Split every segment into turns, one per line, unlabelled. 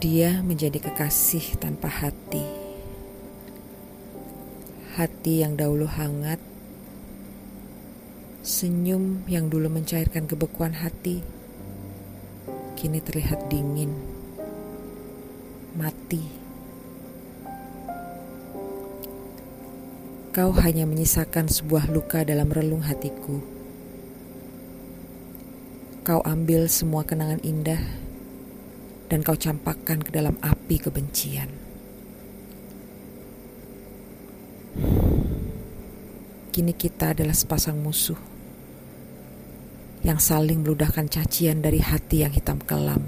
Dia menjadi kekasih tanpa hati. Hati yang dahulu hangat, senyum yang dulu mencairkan kebekuan hati, kini terlihat dingin, mati. Kau hanya menyisakan sebuah luka dalam relung hatiku. Kau ambil semua kenangan indah dan kau campakkan ke dalam api kebencian. Kini kita adalah sepasang musuh yang saling meludahkan cacian dari hati yang hitam kelam.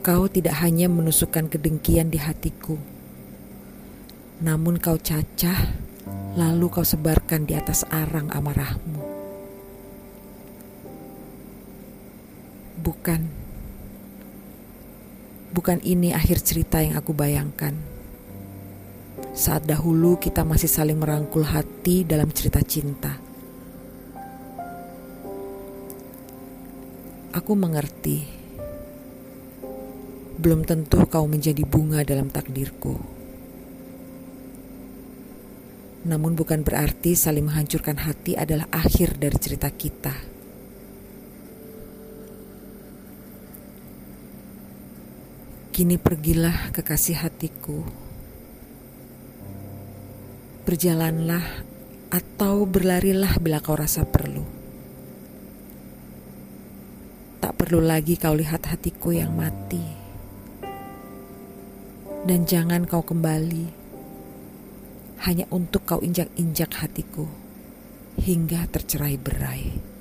Kau tidak hanya menusukkan kedengkian di hatiku, namun kau cacah, lalu kau sebarkan di atas arang amarahmu. Bukan. Bukan ini akhir cerita yang aku bayangkan. Saat dahulu kita masih saling merangkul hati dalam cerita cinta. Aku mengerti. Belum tentu kau menjadi bunga dalam takdirku. Namun bukan berarti saling menghancurkan hati adalah akhir dari cerita kita. Kini pergilah kekasih hatiku. Berjalanlah atau berlarilah bila kau rasa perlu. Tak perlu lagi kau lihat hatiku yang mati. Dan jangan kau kembali hanya untuk kau injak-injak hatiku hingga tercerai berai.